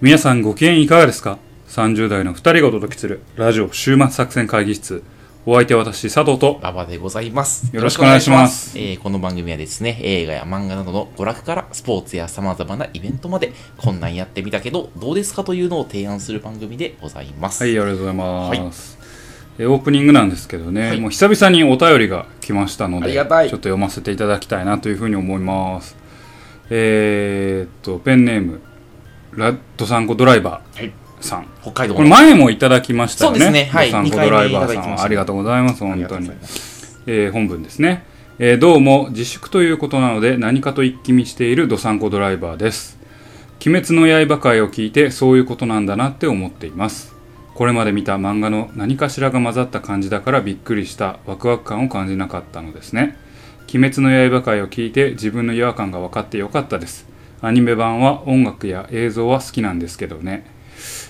皆さんご機嫌いかがですか ?30 代の2人がお届けするラジオ週末作戦会議室。お相手は私、佐藤と。馬場でございます。よろしくお願いしますよろしくお願いしますえーこの番組はですね、映画や漫画などの娯楽からスポーツや様々なイベントまで、こんなんやってみたけど、どうですかというのを提案する番組でございます。はい、ありがとうございます。えオープニングなんですけどね、はいもう久々にお便りが来ましたので、ありちょっと読ませていただきたいなというふうに思います。えーっと、ペンネーム、ラッドサンコドライバはい。ーさん。北海道これ前もいただきましたよね。そうですね。はい。ドサンコドライバーさん、ありがとうございます、本当に。えー本文ですね、えーどうも自粛ということなので何かと一気見しているドサンコドライバーです。鬼滅の刃会を聞いてそういうことなんだなって思っています。これまで見た漫画の何かしらが混ざった感じだからびっくりしたワクワク感を感じなかったのですね。鬼滅の刃会を聞いて自分の違和感が分かってよかったですアニメ版は音楽や映像は好きなんですけどね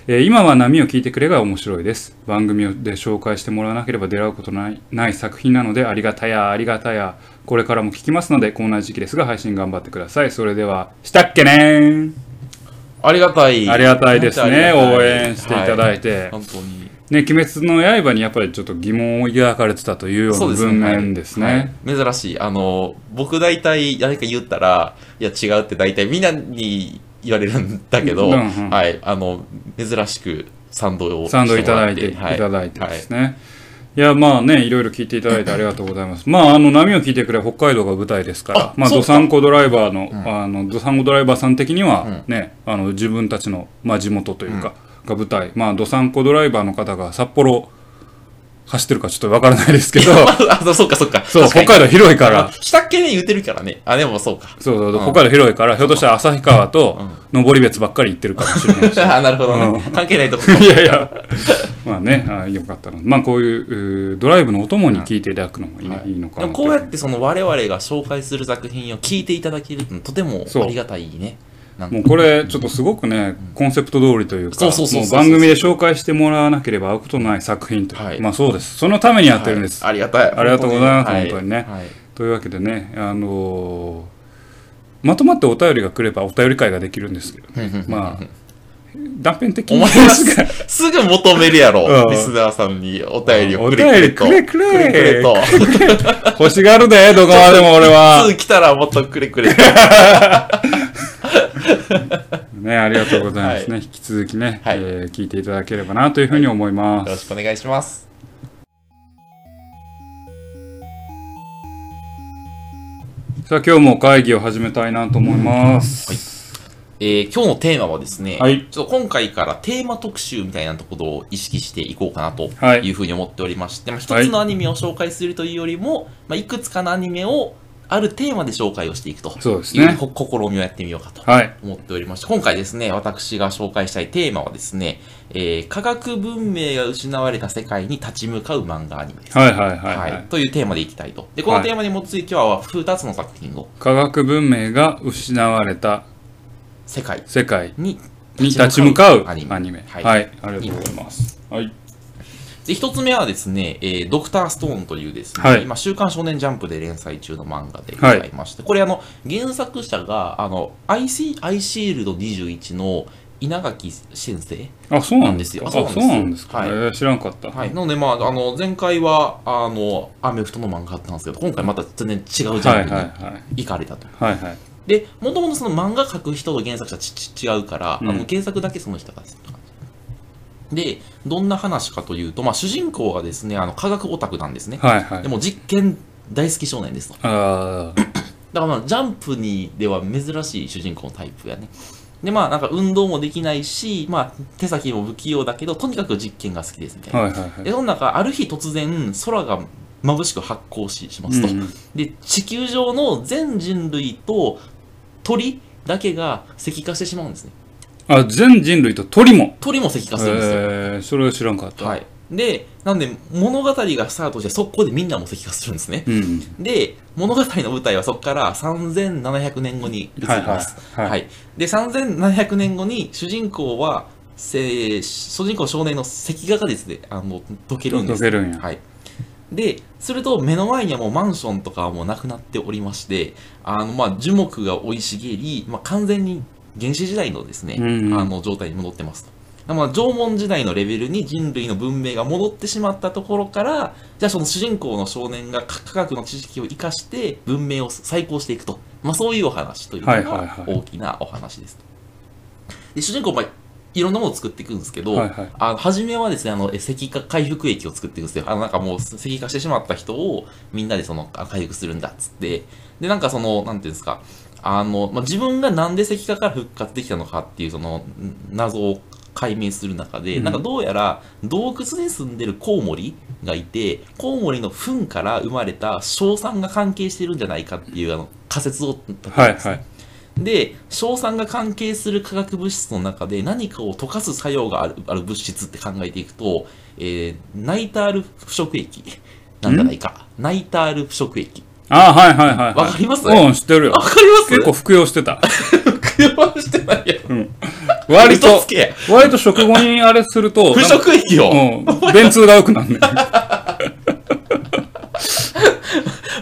えー今は波を聞いてくれが面白いです。番組で紹介してもらわなければ出会うことないない作品なのでありがたやありがたや。これからも聞きますので、こんな時期ですが配信頑張ってください。それでは、したっけねーありがたい。ありがたいですね。応援していただいて。はい本当に。ね、鬼滅の刃にやっぱりちょっと疑問を抱かれてたというような文面ですね。はい。珍しい。あの、僕大体誰か言ったら、いや違うって大体みんなに言われるんだけど、うんうん。はい、あの、珍しく賛同を賛同いただいて、してもらっていただいてですね。い。や、まあね、いろいろ聞いていただいてありがとうございます。まあ、あの、波を聞いてくれ、北海道が舞台ですからあ、まあ、ドサンコドライバーの、ん。あの、ドサンコドライバーさん的にはうん、ね、あの、自分たちの、まあ、地元というか、が舞台。まあ、ドサンコドライバーの方が札幌走ってるかちょっとわからないですけど、あ、そうかそっか。そう、北海道広いから、北っけね言ってるからね。あ、でもそうか。そうそう、うん北海道広いから、ひょっとしたら旭川と登別ばっかり行ってるかもしれないし。あ、なるほどね。関係ないとこ。いやいや、まあね、あよかったな。まあこういうドライブのお供に聞いていただくのもいい,、はいい、いのかでなこうやってその我々が紹介する作品を聞いていただけるのとてもありがたいね。もうこれちょっとすごくね、コンセプト通りというか、番組で紹介してもらわなければ会うことのない作品とはいまあそうです。そのためにやってるんです。はいありがたい。ありがとうございますは本当にねはいというわけでね、あのーまとまってお便りが来ればお便り会ができるんですけど、まあ、断片的にお前はすすぐ求めるやろう。んリスナーさんにお便りをおく便りくれくれと。れくれくれくれと。欲しがるで、どこまでも俺は。すぐ来たらもっとくれくれと。ね、ありがとうございますね。引き続きね、はいえー聞いていただければなというふうに思います。よろしくお願いします。さあ、今日も会議を始めたいなと思います。えー今日のテーマはですね、はいちょっと今回からテーマ特集みたいなところを意識していこうかなとはいいうふうに思っておりまして、まあ、一はいつのアニメを紹介するというよりも、まあ、いくつかのアニメをあるテーマで紹介をしていくとそうですねいうこ試みをやってみようかとはい。思っておりまして、今回ですね、私が紹介したいテーマはですね、えー科学文明が失われた世界に立ち向かう漫画アニメです。はいはいはい、はいはいというテーマでいきたいと。で、このテーマに基づいて今日は2つの作品を科学文明が失われた世界世界にに立ち向かうアアニニメ。メ。はい、ありがとうございます。はい。で、一つ目はですね、えードクターストーンというですね、はい今、週刊少年ジャンプで連載中の漫画でございまして、これあの、原作者が、あの、アイシアイシールド21の稲垣先生あ、そうなんですか？あ、そうなんですか？はいえー知らんかった。はい。なので、まあ、あの、前回は、あの、アメフトの漫画だったんですけど、今回また全然違うジはいャンルはいに行かれたと。はい。はいはい。で、もともとその漫画描く人と原作者ちち違うから、うんあの原作だけその人がで、どんな話かというと、まあ、主人公がですね、あの科学オタクなんですね。はいはい。でも実験大好き少年ですと。だからまあ、ジャンプにでは珍しい主人公のタイプやね。で、まあ、なんか運動もできないし、まあ、手先も不器用だけど、とにかく実験が好きですみたいな。はいはいはいで、。その中、ある日突然、空が眩しく発光ししますと。うんうんで、地球上の全人類と鳥だけが石化してしまうんですね。あ、全人類と鳥も。鳥も石化するんですよ。えー、それは知らんかった。はい。で、なんで、物語がスタートして、速攻でみんなも石化するんですね。うん。で、物語の舞台はそこから3700年後に移ります。はいはいはいで、3700年後に主人公は、せ主人公少年の石画がですね、あの、解けるんです。解けるんやはい。で、すると目の前にはもうマンションとかはもうなくなっておりまして、あの、まあ、樹木が生い茂り、まあ、完全に原始時代のですね、うんあの状態に戻ってますと。まあ、縄文時代のレベルに人類の文明が戻ってしまったところから、じゃあその主人公の少年が科学の知識を生かして文明を再興していくと。まあそういうお話というのはいはいがはい大きなお話です。で主人公は、いろんなものを作っていくんですけど、はいはいあの初めはですね、あの、え石化回復液を作っていくんですよ。あの、なんかもう石化してしまった人をみんなでそのあ回復するんだっつって、で、なんかその、なんていうんですか、あの、まあ、自分がなんで石化から復活できたのかっていうそのん謎を解明する中で、うんなんかどうやら洞窟に住んでるコウモリがいて、コウモリの糞から生まれた硝酸が関係してるんじゃないかっていうあの仮説を立てるんですねはいはい。で、硝酸が関係する化学物質の中で何かを溶かす作用があるある物質って考えていくと、えーナイタール腐食液なんじゃないか。ナイタール腐食液。ああ、はいはいはいはい。わかります？うん、知ってるよわ。かります？結構服用してた。服用してないやん。割と割と食後にあれすると、腐食液を。うん、便通が良くなるね。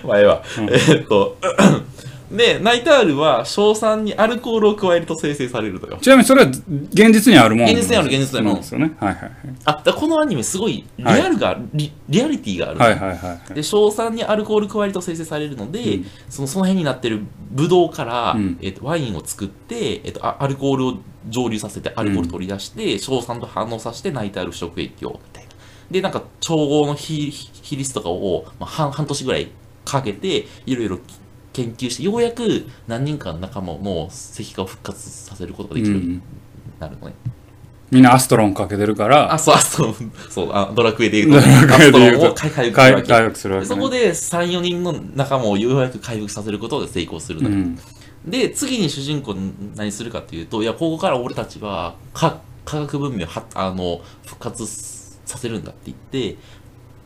前は。えーっと。で、ナイタールは硝酸にアルコールを加えると生成されるのよ。ちなみにそれは現実にあるもん現実にある現実にあるですよね。はいはいあ、だからこのアニメすごいリアルが、リリアリティがある。はい。はいはいはい。で硝酸にアルコール加えると生成されるので、うんそのその辺になってるブドウから、うんえっとワインを作って、えっとあアルコールを蒸留させてアルコール取り出して、硝酸と反応させてナイタール腐食液をみたいなでなんか調合の比比率とかを、まあ、半半年ぐらいかけていろいろ研究してようやく何人かの仲間の石化を復活させることができるようになるのね、みんなアストロンかけてるから、あそうあそう。そうあドラクエで言うと。アストロンを回回復するわけ回回復するわけね。でそこで3、4人の仲間をようやく回復させることで成功するのよ、うん。で、次に主人公何するかっていうと、いや、ここから俺たちは科科学文明をはあの復活させるんだって言って、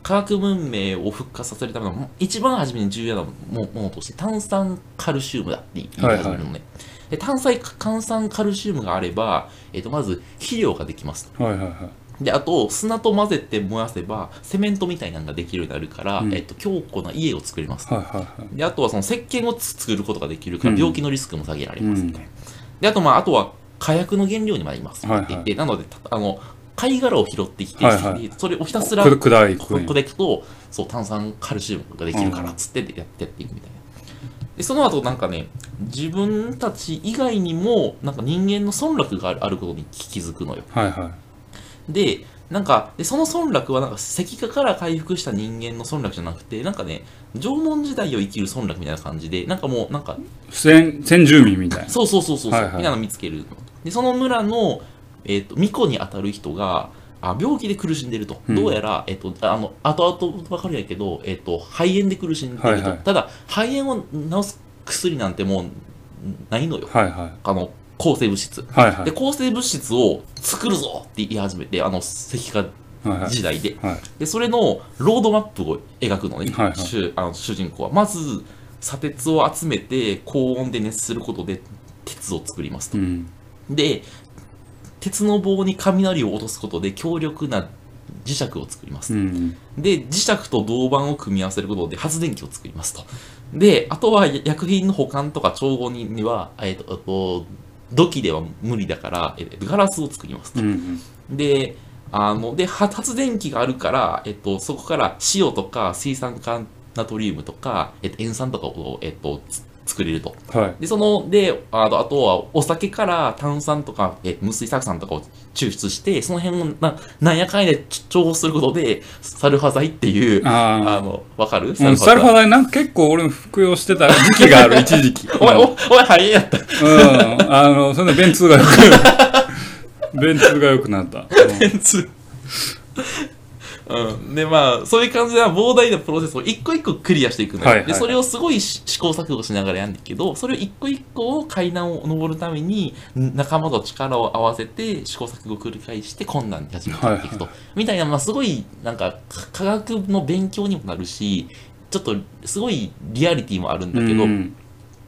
科学文明を復活させるための一番初めに重要なもものとして炭酸カルシウムだって言い始めるのね。で炭酸炭酸カルシウムがあれば、えっとまず肥料ができますと。はいはいはい。で、あと、砂と混ぜて燃やせば、セメントみたいなのができるようになるから、うんえっと、強固な家を作れます。はいはいはい。で、あとはその石鹸を作ることができるから、うん病気のリスクも下げられますみたいな。で、あと、まあ、あとは火薬の原料にもなりますって言って、はいなので、たあの、貝殻を拾ってきて、はいはいそれをひたすらく砕くと、そう、炭酸カルシウムができるからっつってやってやっていくみたいな。で、その後なんかね、自分たち以外にも、なんか人間の村落があるあることに気づくのよ。はいはで、なんか、でその村落はなんか石化から回復した人間の村落じゃなくて、なんかね、縄文時代を生きる村落みたいな感じで、なんかもう、なんか、い。先、先住民みたいな。そうそうそうそう、はいはいみたいなの見つけるの。で、その村の、えっ、と、巫女に当たる人が、あ病気で苦しんでると。うんどうやら、えっ、と、あの、後々わかるんやけど、えっ、と、肺炎で苦しんでると。はいはいただ、肺炎を治す薬なんてもう、ないのよ。はいはい。あの、抗生物質。で、はいはい。抗生物質を作るぞって言い始めて、あの、石化はいはい。時代で。はい。で、それのロードマップを描くのね、はいはい主あの主人公は。まず、砂鉄を集めて高温で熱することで鉄を作りますと。うん。で、鉄の棒に雷を落とすことで強力な磁石を作ります。うん。で、磁石と銅板を組み合わせることで発電機を作りますと。で、あとは薬品の保管とか調合には、えっ、と、あと土器では無理だから、えーガラスを作りますとう。ん。で、あの、で、は発電機があるから、えっと、そこから塩とか水酸化ナトリウムとか、えっと、塩酸とかを、えっと、つ作れると。はい。で、その、で、あのあとは、お酒から炭酸とか、え無水酢酸とかを抽出して、その辺をな、なんやかんやで調合することで、サルファ剤っていう、ああの、わかる？あ。うんサルファ剤なんか結構俺も服用してた時期がある、一時期。お前、お、お前、肺炎やった。うん。あの、それで便通が良く、便通が良くなった。うんつうん、でまあそういう感じで膨大なプロセスを一個一個クリアしていくのよ、はいはいでそれをすごいし試行錯誤しながらやんだけどそれを一個一個を階段を登るためにん仲間と力を合わせて試行錯誤を繰り返して困難に始めていくと、みたいな、まあ、すごいなんかか科学の勉強にもなるしちょっとすごいリアリティもあるんだけど、うん。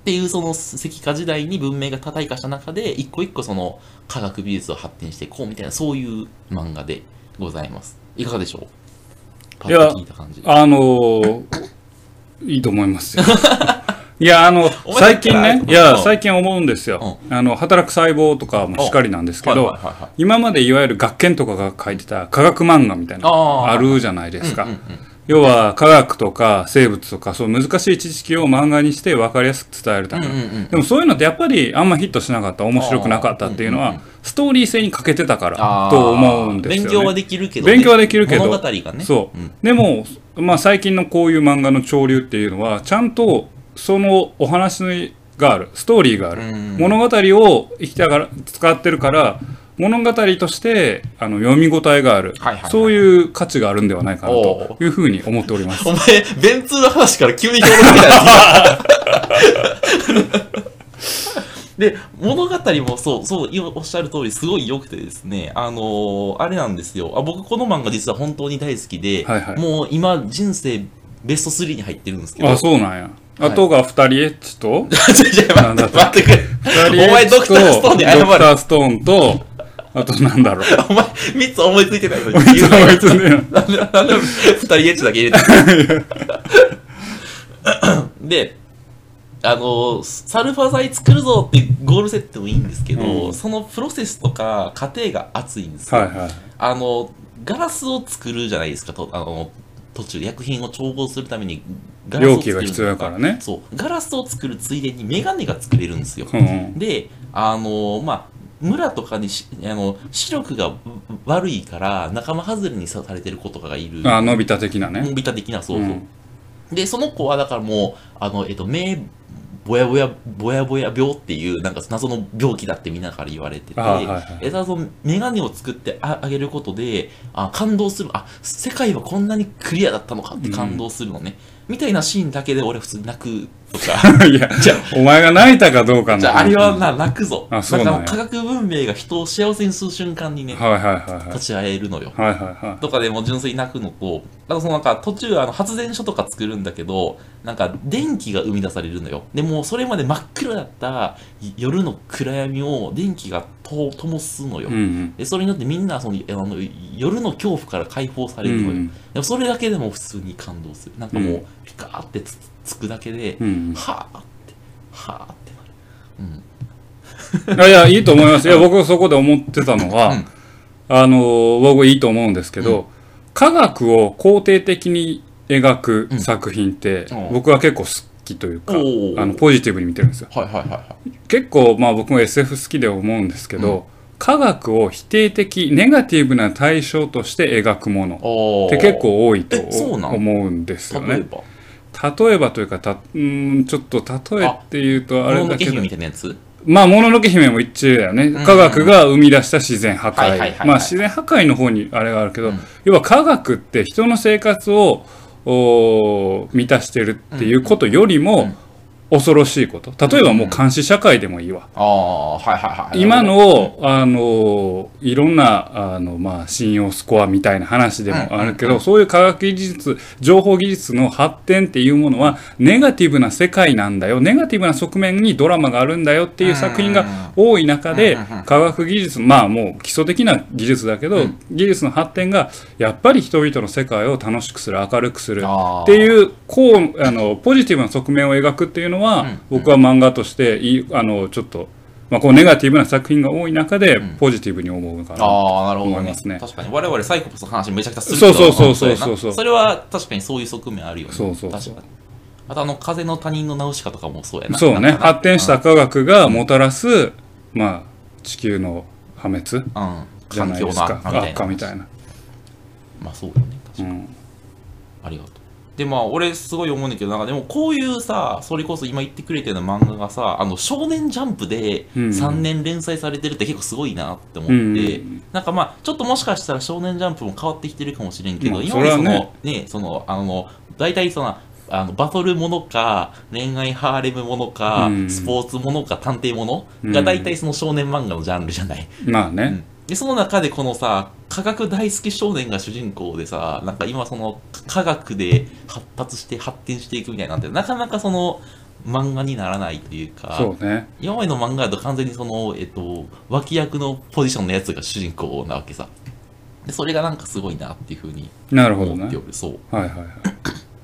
っていうその石化時代に文明が多体化した中で一個一個その科学美術を発展していこうみたいなそういう漫画でございますいかがでしょう？パいやッと聞いた感じあのーいいと思いますよ。いや、あの、最近ね、うんいや、最近思うんですよ。あの、働く細胞とかもしっかりなんですけど今までいわゆる学研とかが書いてた科学漫画みたいなあるじゃないですか。要は、科学とか生物とか、そう難しい知識を漫画にして分かりやすく伝えるためうんうんうんでもそういうのってやっぱりあんまヒットしなかった、面白くなかったっていうのはうんうんうん、ストーリー性に欠けてたからと思うんですよね。勉強はできるけど、ね。勉強はできるけど物語がね。そう、んでも、まあ、最近のこういう漫画の潮流っていうのはちゃんとそのお話があるストーリーがある、うん物語を生きたから使ってるから物語としてあの読み応えがある、はいはいはいそういう価値があるんではないかなおというふうに思っております。お前、便通の話から急に評論みたいな。で、物語もそう、そう、今おっしゃる通り、すごい良くてですね、あのーあれなんですよ。あ僕、この漫画実は本当に大好きで、はいはいもう今、人生ベスト3に入ってるんですけど。あそうなんや。はいあとが二人エッチと、違う違う待って、待ってくれ。二人エお前、ッチドクターストーンに謝る。ドクターストーンと、あとなんだろう。お前、3つ思いついてないのにこいつ言うなよは別にねなんで、なんで、二人エッチだけ入れてる で、あの、サルファ剤作るぞってゴール設定もいいんですけど、うんそのプロセスとか過程が熱いんですよ。はいはい。あの、ガラスを作るじゃないですか、とあの途中で薬品を調合するためにガラスを作る容器が必要だからねそう。ガラスを作るついでにメガネが作れるんですよ。うんうんで、あのまあ、村とかにしあの視力が悪いから仲間外れにされてる子とかがいる。あ、のび太的なね。のび太的な、そうそう。うんで、その子はだからもう、あの、えっと、目、ぼやぼや、ぼやぼや病っていう、なんか謎の病気だってみんなから言われてて、あはいはいえたそのメガネを作ってああげることで、あ、感動する、あ、世界はこんなにクリアだったのかって感動するのね。みたいなシーンだけで俺普通に泣くとか。いやじゃ、お前が泣いたかどうかの。じゃあ、あれはな、泣くぞ。あそうなん科学文明が人を幸せにする瞬間にね、はいはいはいはい。立ち会えるのよ。はいはいはい。とかでも純粋に泣くのと、あとそのなんか途中あの発電所とか作るんだけど、なんか電気が生み出されるのよ。でもそれまで真っ暗だった夜の暗闇を電気がと灯すのよ。うんうん。でそれによってみんなそのあの夜の恐怖から解放されるのよ。うんでもそれだけでも普通に感動する。なんかもううピカーってつつくだけで、うんはーって、はーってなる。うん。いやいや、いいと思います。いや、僕そこで思ってたのは、うんあの、僕いいと思うんですけど、科学を肯定的に描く作品って、うん僕は結構好きというか、あの、ポジティブに見てるんですよ。はいはいはいはい。結構、まあ僕も SF 好きで思うんですけど、科学を否定的、ネガティブな対象として描くものおって結構多いと思うんですよね。例えば、例えばというか、たうーんちょっと例えっていうとあれだけどまあ、もののけ姫も一致だよね。ん科学が生み出した自然破壊。いまあ、自然破壊の方にあれがあるけど、うん要は科学って人の生活をおー満たしてるっていうことよりも、恐ろしいこと。例えばもう監視社会でもいいわ。今の、あの、いろんな、あの、まあ、信用スコアみたいな話でもあるけど、そういう科学技術、情報技術の発展っていうものは、ネガティブな世界なんだよ、ネガティブな側面にドラマがあるんだよっていう作品が多い中で、科学技術、まあもう基礎的な技術だけど、技術の発展が、やっぱり人々の世界を楽しくする、明るくするっていう、こう、あの、ポジティブな側面を描くっていうのは、僕は漫画としていい、あの、ちょっと、まあ、こうネガティブな作品が多い中で、ポジティブに思うのかな。ああ、なるほど、ね。思いますね確かに。我々サイコパスの話めちゃくちゃするそうそうそうけどそうそうそうそれは確かにそういう側面あるよね。そうそうそう確かに。あの、風の他人のナウシカとかもそうやな。そうね。発展した科学がもたらす、まあ、地球の破滅うん。じゃないですか。悪化みたいな。悪化みたいな。まあそうよね。確かに。うん。ありがとう。で、まあ、俺すごい思うんだけど、なんかでもこういうさ、それこそ今言ってくれたような漫画がさ、あの、少年ジャンプでうん。3年連載されてるって結構すごいなって思って、うん。なんかまあ、ちょっともしかしたら少年ジャンプも変わってきてるかもしれんけど、まあ今までその、ね。ねその、あの、大体その、あのバトルものか恋愛ハーレムものか、うん。スポーツものか探偵ものが大体その少年漫画のジャンルじゃない、まあね。でその中でこのさ科学大好き少年が主人公でさなんか今その科学で発達して発展していくみたいなんてなかなかその漫画にならないというかそうね。今までの漫画だと完全にその、えっと、脇役のポジションのやつが主人公なわけさでそれがなんかすごいなっていうふうになるほどね思ってお。る、そうはいはいはい。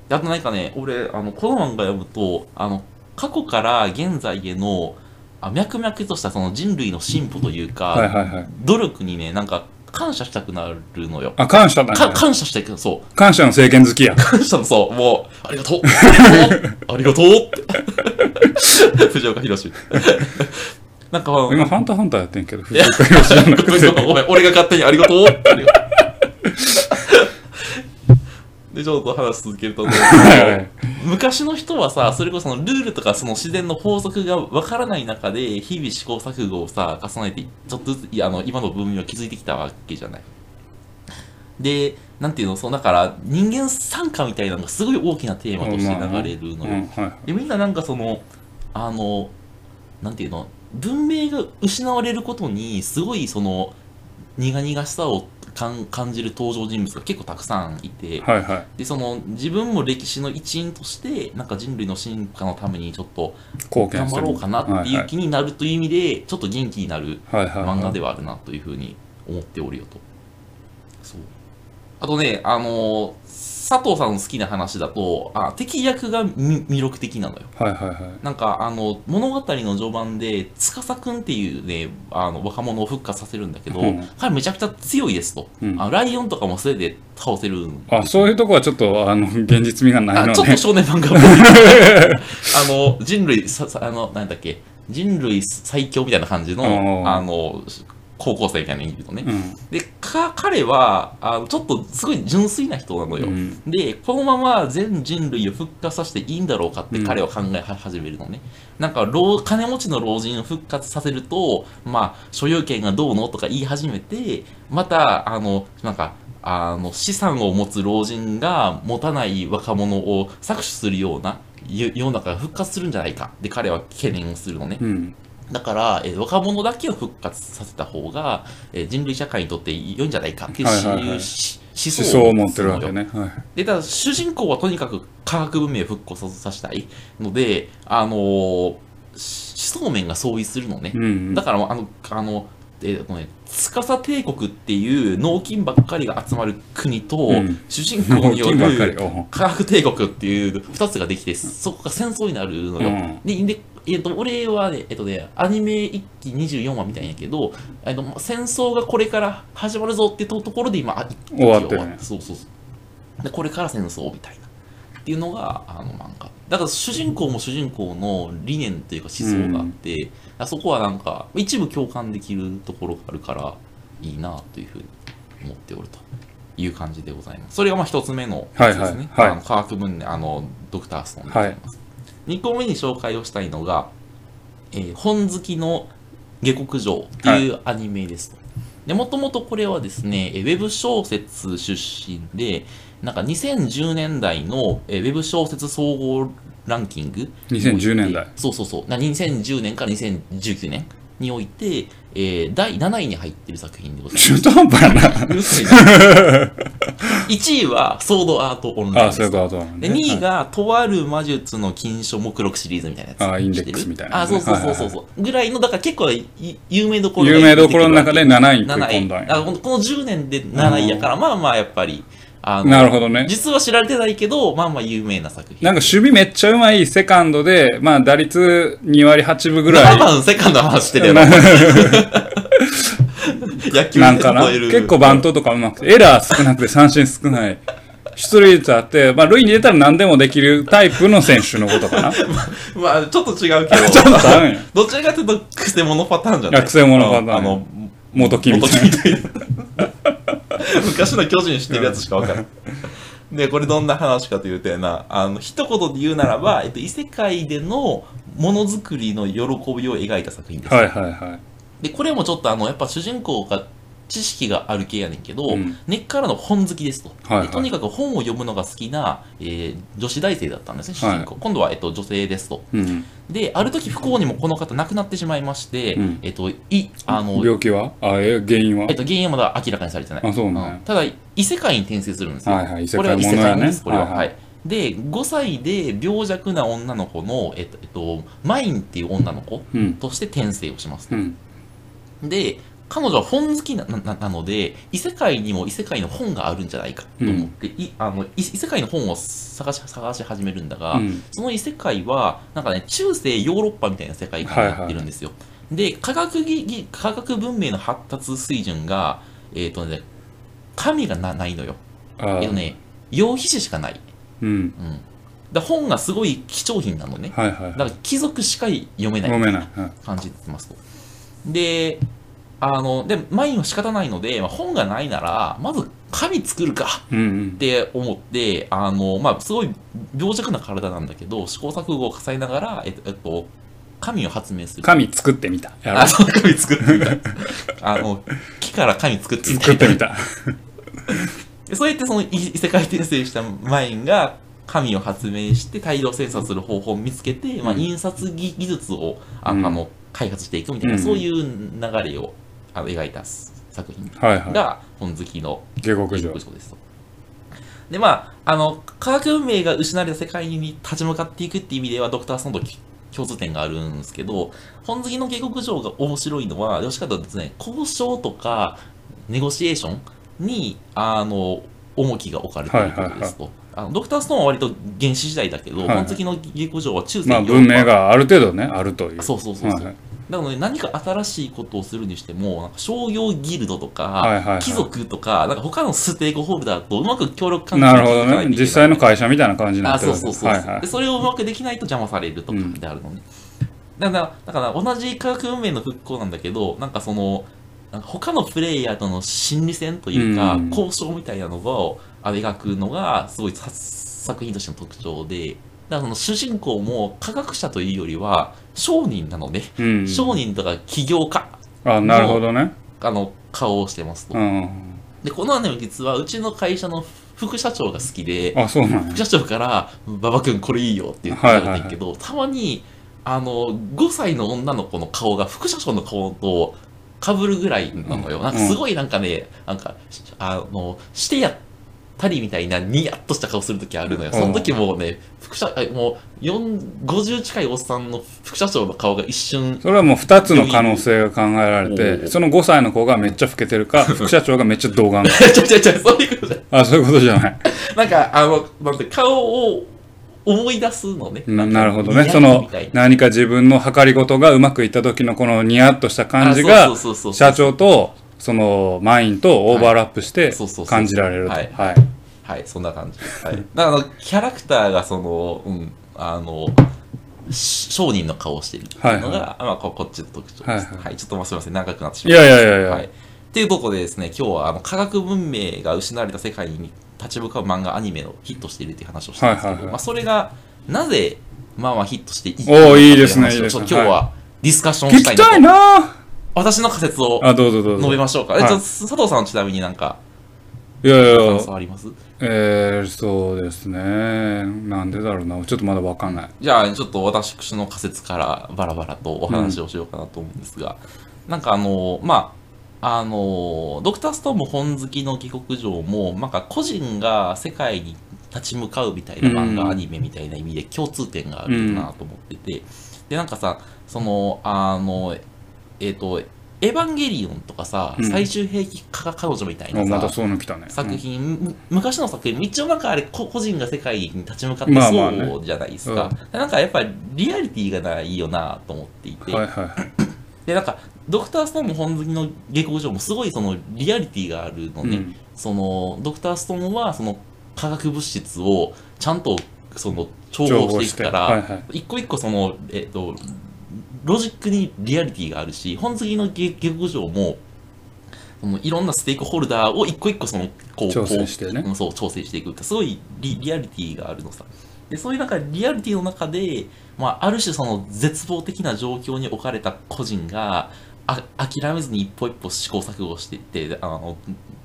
であとなんかね俺あのこの漫画読むとあの過去から現在へのあ脈々としたその人類の進歩というか、はいはいはい。努力にねなんか感謝したくなるのよ。あ、感謝だね。か感謝したくそう感謝の政権好きや。感謝のそうもうありがとう ありがとう 藤岡弘なんか今、ハンターハンターやってんけど、藤岡弘じゃなくて。ごめん、俺が勝手にありがとうって。で、ちょっと話続けると、はいはい昔の人はさ、それこそそのルールとかその自然の法則がわからない中で、日々試行錯誤をさ、重ねて、ちょっとずつ、あの、今の文明を築いてきたわけじゃない。で、なんていうの、そう、だから、人間参加みたいなのがすごい大きなテーマとして流れるのよ。でみんななんかそのあのなんていうの文明が失われることにすごいその苦々しさを感感じる登場人物が結構たくさんいて、はいはい。でその自分も歴史の一員としてなんか人類の進化のためにちょっと頑。張ろうかなっていう気になるという意味でちょっと元気になるはいはいはい。漫画ではあるなというふうに思っておるよと。そう。あとね、あの佐藤さんの好きな話だと、あ敵役がみ魅力的なのよ。はいはいはい。なんか、あの、物語の序盤で、司くんっていうね、あの、若者を復活させるんだけど、うん彼めちゃくちゃ強いですと。うんあライオンとかも素手で倒せる。あ、そういうとこはちょっと、あの、現実味がないのね。あちょっと少年漫画。あの、人類、ささあの、なんだっけ、人類最強みたいな感じの、あの、高校生みたいな意味のね。うん。で、か、彼は、あのちょっとすごい純粋な人なのよ。うんで、このまま全人類を復活させていいんだろうかってうん彼は考え始めるのね。なんか老、金持ちの老人を復活させると、まあ、所有権がどうのとか言い始めて、また、あの、なんか、あの、資産を持つ老人が持たない若者を搾取するような世世の中が復活するんじゃないかって彼は懸念するのね。うん。だから、えー若者だけを復活させた方が、えー人類社会にとって良いんじゃないかっていうはいはい思思想を持ってるわけね。はい。で、ただ主人公はとにかく科学文明を復興させたいので、あのーし思想面が相違するのね。うん。だから、あの、あの、えーとね、司帝国っていう脳筋ばっかりが集まる国と、うん主人公による科学帝国っていう二つができて、そこが戦争になるのよ。うんで、でえっと、俺はね、えっとね、アニメ一期24話みたいんやけど、えっと、戦争がこれから始まるぞってとところで今、あ終わってるねそうそうそう。で、これから戦争みたいな。っていうのが、あの漫画。だから主人公も主人公の理念というか思想があって、あそこはなんか、一部共感できるところがあるから、いいなというふうに思っておるという感じでございます。それがまあ一つ目のやつですね。はいはいはいあの科学文明、あの、ドクターストーンでございます。二個目に紹介をしたいのが、えー本好きの下克上っていうアニメですと。で、もともとこれはですね、えーウェブ小説出身で、なんか2010年代のえーウェブ小説総合ランキング2010年代。そうそうそう。な2010年から2019年において、えー第7位に入っている作品でございます。中途半端やな。うるさいな。1位はソードアートオンラインあ、ですそういうことなんで、ね。2位はいが、とある魔術の金書目録シリーズみたいなやつ。あインデックスみたいなねあ、そうそうそうそうそう。ぐらいの、だから結構い有名どころが有名どころの中で7位に食い7込んだんや。位あこのこの10年で7位やから、まあまあやっぱり、あのなるほどね実は知られてないけど、まあまあ有名な作品。なんか守備めっちゃうまいセカンドで、まあ打率2割8分ぐら7い。番セカンドの話してるよな。野球なんかな？結構バントとかうまくて、エラー少なくて三振少ない。出塁率あって、まあ塁に出たら何でもできるタイプの選手のことかな。ち ょまあちょっと違うけど。っとあるんや。どちらかというと、くせ者パターンじゃないくせ者パターンあの、元木みたいな。昔の巨人知ってるやつしかわからん。で、これどんな話かというとやな、あの、一言で言うならば、えっと、異世界でのものづくりの喜びを描いた作品です。はいはいはい。で、これもちょっとあの、やっぱ主人公が知識がある系やねんけど、うん根っからの本好きですと、はいはいでとにかく本を読むのが好きな、えー女子大生だったんですね、主人公。は今度は、えっと、女性ですと。うん。で、ある時不幸にもこの方亡くなってしまいまして、うんえっと、い、あの、病気は？あ、え、原因は？えっと、原因はまだ明らかにされてない。あそうねんただ、異世界に転生するんですよ。はいはい異世これは異世界です、これは。はいははいい。で、5歳で病弱な女の子の、えっと、えっと、マインっていう女の子うん。として転生をします。うん。で、彼女は本好きなななので異世界にも異世界の本があるんじゃないかと思って、いあの異異世界の本を探し探し始めるんだが、うん。その異世界はなんかね中世ヨーロッパみたいな世界観になってるんですよ、で科学技技科学文明の発達水準がえっ、とね神がなないのよ。あえっとね羊皮紙しかない、うん。うん、だ本がすごい貴重品なのね。はいはいだから貴族しか読めない。感じになってますと。で、あの、で、マインは仕方ないので、まあ、本がないなら、まず紙作るかうんうん。って思って、あの、まあ、すごい病弱な体なんだけど、試行錯誤を重ねながら、えっと、えっと、紙を発明する。紙作ってみた。あ、そう、紙作ってみた。あの、木から紙作ってみた。作ってみた。でそうやってその異異世界転生したマインが紙を発明して大量生産する方法を見つけて、まあ、うん。印刷技技術をあ,、うん。あの開発していくみたいな、うん。そういう流れをあの描いた作品が本好きの下克上。ですと。でまあ、あの科学文明が失われた世界に立ち向かっていくっていう意味ではドクターストーンと共通点があるんですけど本好きの下克上が面白いのはどっちかというとですね。交渉とかネゴシエーションにあの重きが置かれていることですと。あのドクターストーンは割と原始時代だけど、はいはい。本好きの下克上は中世まあ文明がある程度ねあるという。そうそうそうそう、はいはいなので何か新しいことをするにしてもなんか商業ギルドとか、はいはいはい。貴族とかなんか他のステークホルダーとうまく協力関係なる。ほどね。実際の会社みたいな感じになあってるそうそうそう、はいはい。でそれをうまくできないと邪魔されるとかうんであるのね、だからだから同じ科学文明の復興なんだけどなんかその他のプレイヤーとの心理戦というか、うん。交渉みたいなのをあ描くのがすごいさ作品としての特徴でだからその主人公も科学者というよりは商人なので、うん。商人とか起業家あなるほどね。あの顔をしてますと、うん。でこのアニメ実はうちの会社の副社長が好きであそうなんや。副社長から「馬場君これいいよ」って言って言われてるけど、たまにあの5歳の女の子の顔が副社長の顔と被るぐらいなのよ、うんなんかすごいなんかねなんかあのしてやったりみたいなニヤッとした顔する時あるのよ、うん。その時もうね副社あもう4 50近いおっさんの副社長の顔が一瞬それはもう2つの可能性が考えられおてーその5歳の子がめっちゃ老けてるか副社長がめっちゃ童顔。ちょちょちょそういうことじゃあそういうことじゃない。なんかあのなんて顔を思い出すのね。なるほどね。その何か自分の計り事がうまくいった時のこのニヤッとした感じあが社長とそのマインとオーバーラップして感じられると。はい。はい。はい、そんな感じ。はい。だからキャラクターがその、うん、あの、し商人の顔をしているのが、はいまあこ、こっちの特徴です。ははい。い、はい。ちょっとまあすみません、長くなってしいまいました。やいやいやいや、はい。っていうところでですね、今日はあの科学文明が失われた世界に立ち向かう漫画、アニメのヒットしているっていう話をしたんですけど、はいはいはい。まあ、それが、なぜ、まあまあヒットしていいおーいいう話をいいですね今日はディスカッション聞したいなと。きたいな私の仮説をあどうぞどう述べぞましょうか。はい。えちょっと佐藤さんはちなみになんか、いやい感や。想あります？えー、そうですね。なんでだろうな。ちょっとまだわかんない。じゃあ、ちょっと私の仮説からバラバラとお話をしようかなと思うんですが、なんかあの、まあ、あの、ドクターストーンも本好きの帰国上も、なんか個人が世界に立ち向かうみたいな漫画、うん。アニメみたいな意味で共通点があるなと思ってて、で、なんかさ、その、あの、えっ、と、エヴァンゲリオンとかさ、うん。最終兵器か彼女みたいなさ、あまたそういうの来たね。作品、む昔の作品一応なんかあれこ個人が世界に立ち向かってまあまあね。そうじゃないですか、なんかやっぱりリアリティがないよなと思っていて、うんはいはいはい。でなんかドクターストーンも本好きの下克上もすごいそのリアリティがあるのね、うん。そのドクターストーンはその化学物質をちゃんとその調合していくから、はいはい。一個一個その、えっとロジックにリアリティがあるし本好きの下下克上もそのいろんなステークホルダーを一個一個そのこう調整してね。そう調整していくってすごいリリアリティがあるのさ。でそういうなんかリアリティの中で、まあ、ある種その絶望的な状況に置かれた個人があ諦めずに一歩一歩試行錯誤していってあの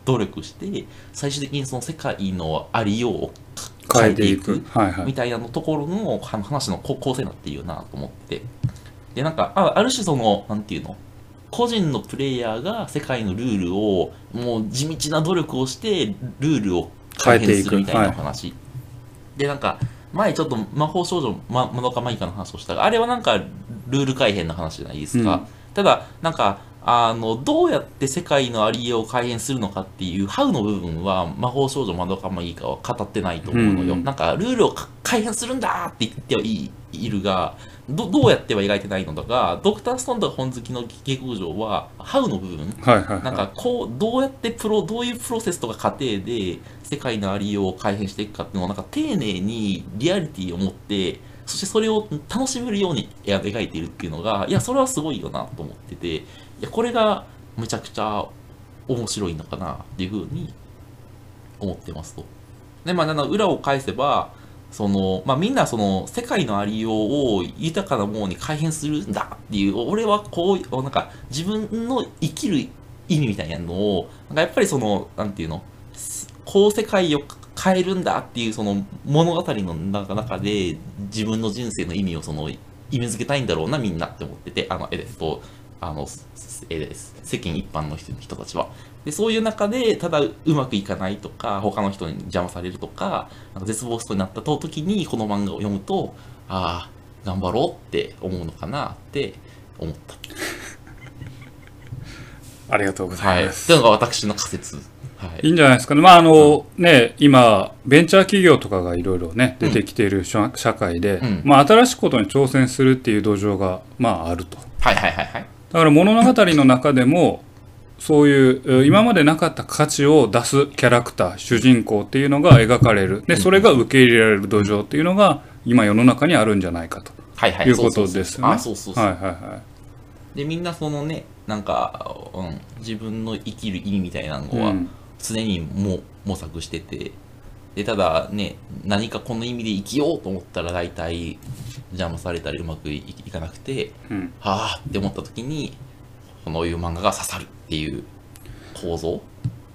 努力して最終的にその世界のありようを変えていく。みたいなのところのは話の構構成になっているよなと思ってでなんかあある種そのなんていうの？個人のプレイヤーが世界のルールをもう地道な努力をしてルールを改変するみたいなお話、でなんか前ちょっと魔法少女ままどかマイカの話をした。があれはなんかルール改変の話じゃないですか、うん。ただなんかあの、どうやって世界のありようを改変するのかっていう、ハウの部分は魔法少女まどかまいいかは語ってないと思うのよ。うん。なんか、ルールをか改変するんだって言ってはいいいるが、どどうやっては描いてないのだが、ドクターストーンとか本好きの下克上は、ハウの部分、はいはいはいなんかこう、どうやってプロ、どういうプロセスとか過程で世界のありようを改変していくかっていうのをなんか丁寧にリアリティを持って、そしてそれを楽しめるように描いているっていうのが、いや、それはすごいよなと思ってて、いや、これがむちゃくちゃ面白いのかなっていうふうに思ってますと。で、まあ、あの裏を返せば、その、まあ、みんなその世界のありようを豊かなものに改変するんだっていう、俺はこう、なんか自分の生きる意味みたいなのを、なんかやっぱりその、なんていうの、こう世界を変えるんだっていうその物語の中で自分の人生の意味をその意味づけたいんだろうなみんなって思ってて、あの、えっと、あの、えです。世間一般の人人たちは。で、そういう中で、ただうまくいかないとか、他の人に邪魔されるとか、なんか絶望しそうになった時に、この漫画を読むと、ああ、頑張ろうって思うのかなって思った。ありがとうござはいます、ていうのが私の仮説。はいい、いんじゃないですかねまああの、ね今ベンチャー企業とかがいろいろね出てきている社社会で、うんまあ新しいことに挑戦するっていう土壌がまああるとはいはいはいはい。だから物語の中でもそういうえー今までなかった価値を出すキャラクター主人公っていうのが描かれるでそれが受け入れられる土壌っていうのが今世の中にあるんじゃないかとはいはい。いうことですよね。あ、そうそうそう。はいはいはで、みんなそのね、なんか、うん、自分の生きる意味みたいなのい。は、うん常にも模索してて、で、ただね、何かこの意味で生きようと思ったら大体邪魔されたりうまくいいかなくて、うん。はあって思った時に、このいう漫画が刺さるっていう構造？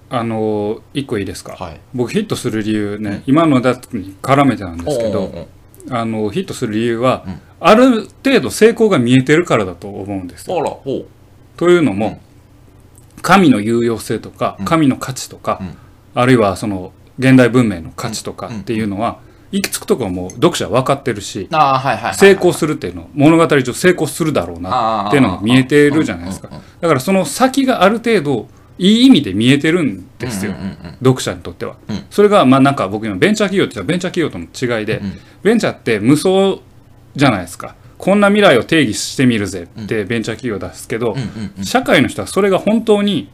あの一個いいですか、はい。僕ヒットする理由ね、今のだとに絡めてなんですけど、あのヒットする理由は、うん。ある程度成功が見えてるからだと思うんです。というのも、神の有用性とかうん。神の価値とか、うん。あるいはその現代文明の価値とかっていうのは、行き着くところもう読者は分かってるし。成功するっていうの物語上成功するだろうなっていうのが見えてるじゃないですか。だからその先がある程度いい意味で見えてるんですよ、読者にとっては、うん。それがまあなんか僕今ベンチャー企業って言ったらベンチャー企業との違いで、うんベンチャーって無双じゃないですか。こんな未来を定義してみるぜってベンチャー企業出すけど、社会の人はそれが本当に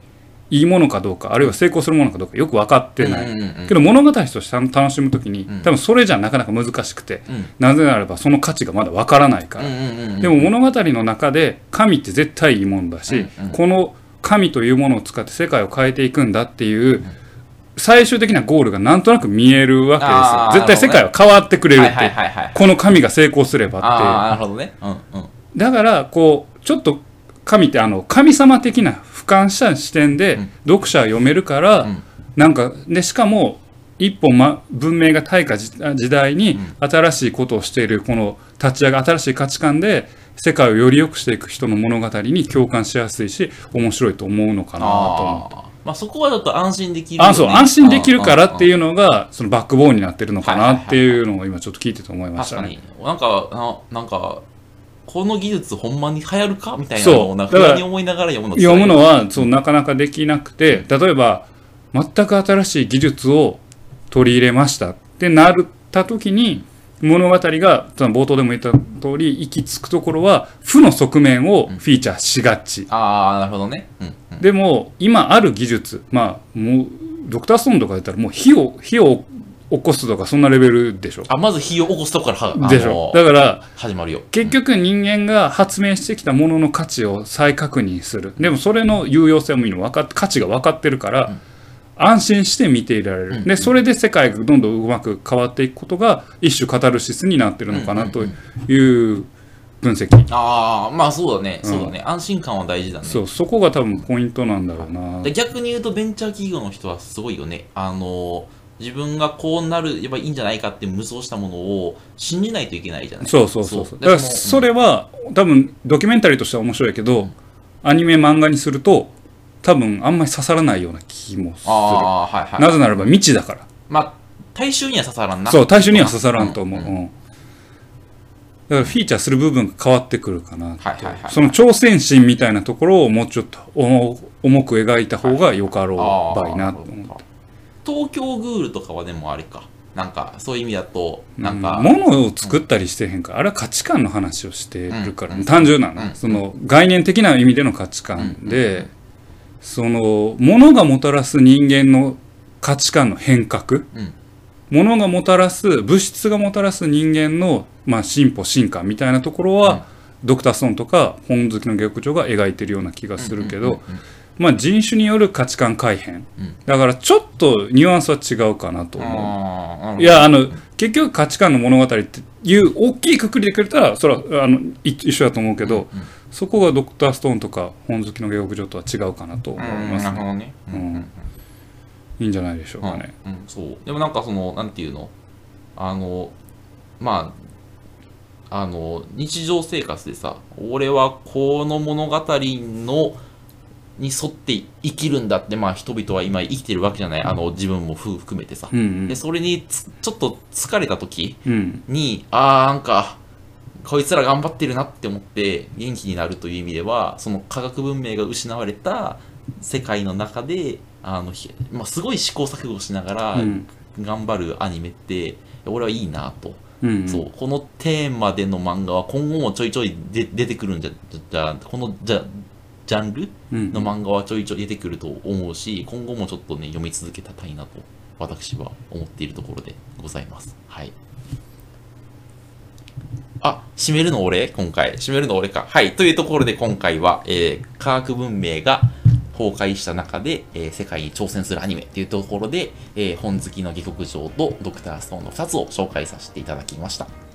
いいものかどうかあるいは成功するものかどうかよく分かってない、けど物語として楽しむときに、ん。多分それじゃなかなか難しくて、うん。なぜならばその価値がまだ分からないから、でも物語の中で神って絶対いいものだし、この神というものを使って世界を変えていくんだっていう最終的なゴールがなんとなく見えるわけですよ。絶対世界は変わってくれるって。この神が成功すればっていう。だからこうちょっと神ってあの神様的な俯瞰した視点でうん読者は読めるから、うんなんかでしかも一歩、ま、文明が退化時時代に新しいことをしているこの立ち上が新しい価値観で世界をより良くしていく人の物語に共感しやすいし面白いと思うのかなと思って。まあそこはちょっと安心できるよね。あそう安心できるからってういうのがそのバックボーンになってるのかなっていうのを今ちょっと聞いてて思いん。ましたね。確かに。なんか、ななんか、この技術ほんまに流行るか？みたいなのそうをな不安に思いながら読むの読むのは、はそうなかなかできなくて例えば全く新しい技術を取り入れましたってなった時に物語が冒頭でも言った通り行き着くところは負の側面をフィーチャーしがち、ああ、なるほどね。うん。うんでも今ある技術まあもうドクターストーンとかやったらもう火を火を起こすとかそんなレベルでしょあ、まず火を起こすとこからは、あでしょのだから始まるよ。結局人間が発明してきたものの価値を再確認するでもそれの有用性もいいの分かっ価値が分かってるから、安心して見ていられる、でそれで世界がどんどんうまく変わっていくことが一種カタルシスになってるのかなという分析、ああ、まあそうだね。そうだね。安心感は大事だね。そうそこが多分ポイントなんだろうなで逆に言うとベンチャー企業の人はすごいよね。あの、自分がこうなるればいいんじゃないかって無双したものを信じないといけないじゃない。そうそうそうそう。だからそれ、れは多分ドキュメンタリーとしては面白いけど、アニメ漫画にすると多分あんまり刺さらないような気もする。はいはい。なぜならば未知だから。まあ、大衆には刺さらんな。そう大衆には刺さらんと思う、ん。うん。だからフィーチャーする部分が変わってくるかなはいはいはいはい。その挑戦心みたいなところをもうちょっと重重く描いた方がよかろうばいなと思。東京グールとかはでもあれか。なんかそういう意味だとなんか、うん物を作ったりしてへんから、あれは価値観の話をしてるから、うん単純なの、うん。その概念的な意味での価値観で、その物がもたらす人間の価値観の変革、うん。物がもたらす物質がもたらす人間の、まあ、進歩進化みたいなところは、ドクターストーンとか本好きの下克上が描いてるような気がするけど、うんうんうんまあ、人種による価値観改変、うん。だからちょっとニュアンスは違うかなと思う。いや、あの、結局価値観の物語っていう大きいくくりでくれたら、それはあのい一緒だと思うけど、そこがドクターストーンとか本好きの下克上とは違うかなと思いうんますね。なるほどね。うん。うんいいんじゃないでしょうかね。うん、そう。でもなんかそのなんていうの？あのまああの日常生活でさ俺はこの物語のに沿って生きるんだってまあ人々は今生きてるわけじゃないあの自分もふ含めてさ、うんうん。でそれにつちょっと疲れた時うん。にああなんかこいつら頑張ってるなって思って元気になるという意味ではその科学文明が失われた世界の中であの、ひまあ、すごい試行錯誤しながらうん。頑張るアニメって俺はいいなと、うん。そう。このテーマでの漫画は今後もちょいちょいで出てくるんじゃじゃじゃこのじゃジャンルうんの漫画はちょいちょい出てくると思うし今後もちょっとね読み続けたいなと私は思っているところでございますはいあ、締めるの俺？今回。締めるの俺か。はい。というところで今回は、えー科学文明が崩壊した中で、えー世界に挑戦するアニメというところで、えー本好きの下克上とドクターストーンの2つを紹介させていただきました。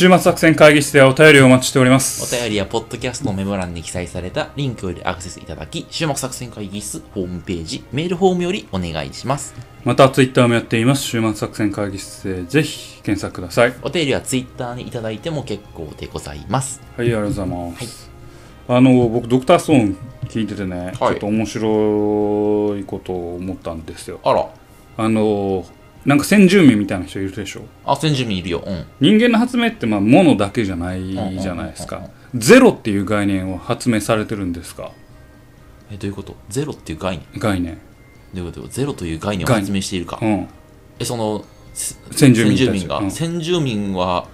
週末作戦会議室ではお便りをお待ちしておりまおす。便りやポッドキャストのメモ欄に記載されたリンクよりアクセスいただき、週末作戦会議室ホームページ、メールフォームよりお願いします。またツイッターもやっています。週末作戦会議室でぜひ検索ください。お便りはツイッターにいただいても結構でございます。はい、ありがとうございます。あの、僕、ドクターストーン聞いててね、ちょっと面白いことを思ったんですよ。あら、あの、なんか先住民みたいな人いるでしょ？あ、先住民いるよ。うん。人間の発明ってまあ物だけじゃないじゃないですか。ゼロっていう概念を発明されてるんですか？え、どういうこと？ゼロっていう概念？概念。どういうこと？ゼロという概念を発明しているか。うん。え、その、せ先住民たち。先住民が、うん。先住民は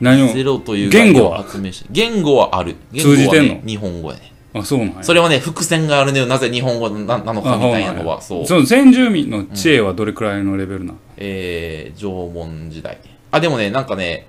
何を？ゼロという言語は？発明して、言語はある。通じてんの？日本語やね。あそうなんやそれはね、伏線があるのよ。なぜ日本語ななのかみたいなのは、そう。その先住民の知恵はどれくらいのレベルな、えー、縄文時代。あ、でもね、なんかね、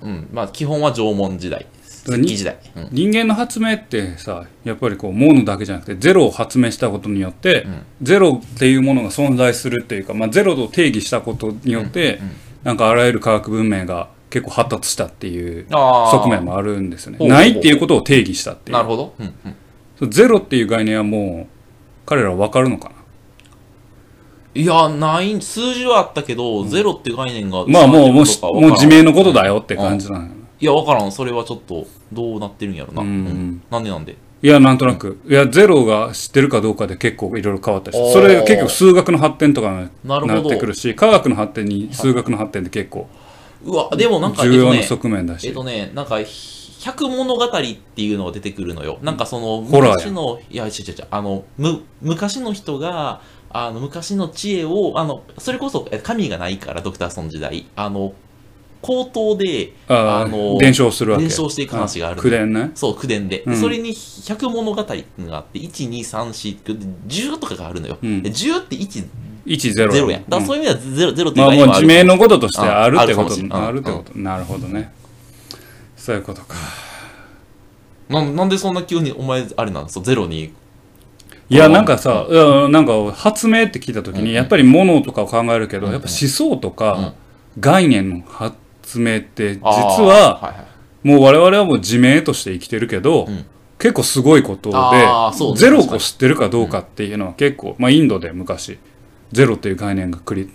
うん、まあ、基本は縄文時代。石器時代。うん。人間の発明ってさやっぱりこう物だけじゃなくてゼロを発明したことによって、んゼロっていうものが存在するっていうか、まあ、ゼロと定義したことによって、うんうんなんかあらゆる科学文明が結構発達したっていう側面もあるんですよね。ないっていうことを定義したっていう。なるほど。うん、うん。ゼロっていう概念はもう彼らは分かるのかいや、ない、数字はあったけど、ゼロって概念が。なまあもうもう30しもう自明のことだよって感じなのよ。いや、わからん。それはちょっと、どうなってるんやろな。うんなんでなんで？いやなんとなく。いやゼロが知ってるかどうかで結構いろいろ変わったりしそれ結局数学の発展とかになってくるし科学の発展に数学の発展って結構うわ、でもなんか、重要な側面だし。えっとね、なんか、百物語っていうのが出てくるのよ。なんかその、昔の、いや、違う違う違う、あの、む、昔の人が、あの、昔の知恵を、あの、それこそ、え神がないから、ドクターソン時代、あの、口頭で、ああのー伝承するわけ。伝承していく話があるあ口伝ね。そう、口伝で。でうん。それに百物語っていうのがあって、1、2、3、4、10とかがあるのよ。うん。で10って1、1ゼロや。ん。だそういう意味ではゼロ、ゼロっていうまあもう概念はある自明のこととしてあるってことうん。あるってことなるほどね。そういうことか。ななんでそんな急にお前あれなんそうゼロに。いやなんかさ、うん。なんか発明って聞いた時にやっぱり物とかを考えるけど、やっぱ思想とか概念の発明って実はもう我々はもう自明として生きてるけど、ん。結構すごいことでゼロを知ってるかどうかっていうのは結構、まあインドで昔ゼロっていう概念が作り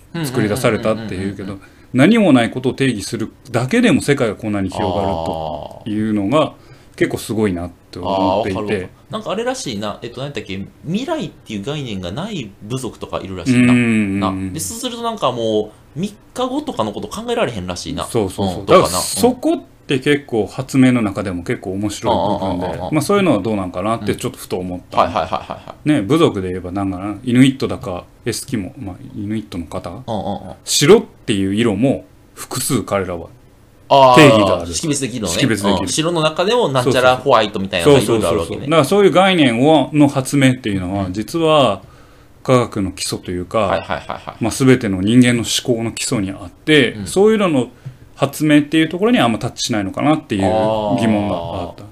出されたっていうけど何もないことを定義するだけでも世界がこんなに広がるというのが結構すごいなってあ思っていて。なんかあれらしいな、えっと、何だっけ、未来っていう概念がない部族とかいるらうしいな。んなでそうするとなんかもう、3日後とかのこと考えられへんらしいな。そうそうそう。んだから。そこって結構発明の中でも結構面白い部分でああああああ、まあそういうのはどうなんかなってちょっとふと思った。はいはいはいはいはい。ね、部族で言えばなんかな、イヌイットだかエスキモ、まあイヌイットの方。白っていう色も複数彼らは。定義がある識別できるのね。識別できるうん白の中でもなんちゃらホワイトみたいなそがいろいうろあそそうそう。るわけね。だからそういう概念をの発明っていうのは、うん実は科学の基礎というか、全ての人間の思考の基礎にあって、うんそういうのの発明っていうところにはあんまタッチしないのかなっていう疑問があった。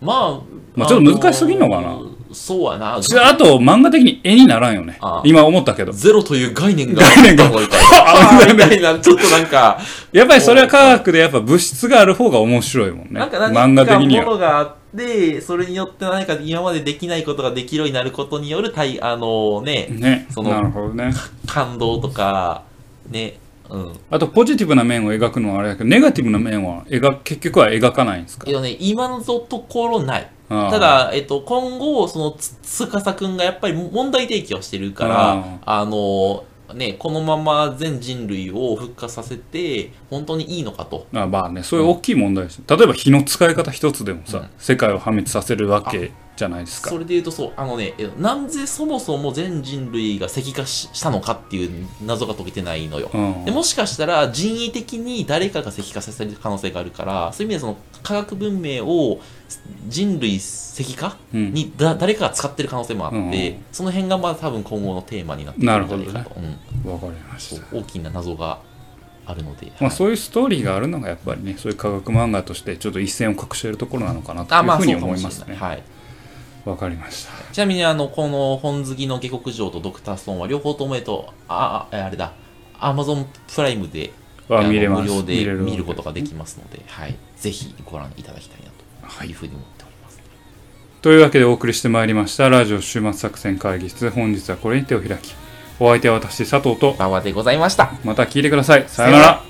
まあ、まあちょっと難しすぎんのかな。あーそうやな。ちあと漫画的に絵にならんよね。今思ったけど。ゼロという概念が概念が。ちょっとなんか、やっぱりそれは科学でやっぱ物質がある方が面白いもんね。なんか何漫画的には。のがあって、それによって何か今までできないことができるようになることによる、対あのね、ね。そのね。感動とか、ね、うん。あとポジティブな面を描くのはあれだけどネガティブな面は描結局は描かないんですか？けどね、今のところない。ただ、えっと、今後、そのつ、つかさくんがやっぱり問題提起をしてるから、あの、ね、このまま全人類を復活させて、本当にいいのかと。あまあねそういう大きい問題です例えば火の使い方一つでもさ、うん世界を破滅させるわけじゃないですか。それで言うとそう、あのね、えなんでそもそも全人類が石化ししたのかっていう謎が解けてないのよ。うん。でもしかしたら人為的に誰かが石化させる可能性があるから、そういう意味でその科学文明を人類石化うん。にだ誰かが使ってる可能性もあって、うんその辺がまあ多分今後のテーマになってくるんじゃないかと、うん。わかりました。大きな謎があるので、まあ、はい。そういうストーリーがあるのがやっぱりねそういう科学漫画としてちょっと一線を画しているところなのかなとあまあいうふうに思いますね。ない。はいわかりました。ちなみにあのこの本好きの下克上とドクターストーンは両方ともえっとあああれだ。アマゾンプライムで。無料で見ることができますので、はい、ぜひご覧いただきたいなというふうに思っております。というわけでお送りしてまいりました。ラジオ週末作戦会議室。本日はこれに手を開き。お相手は私佐藤と。馬場でございました。また聞いてください。さようなさようなら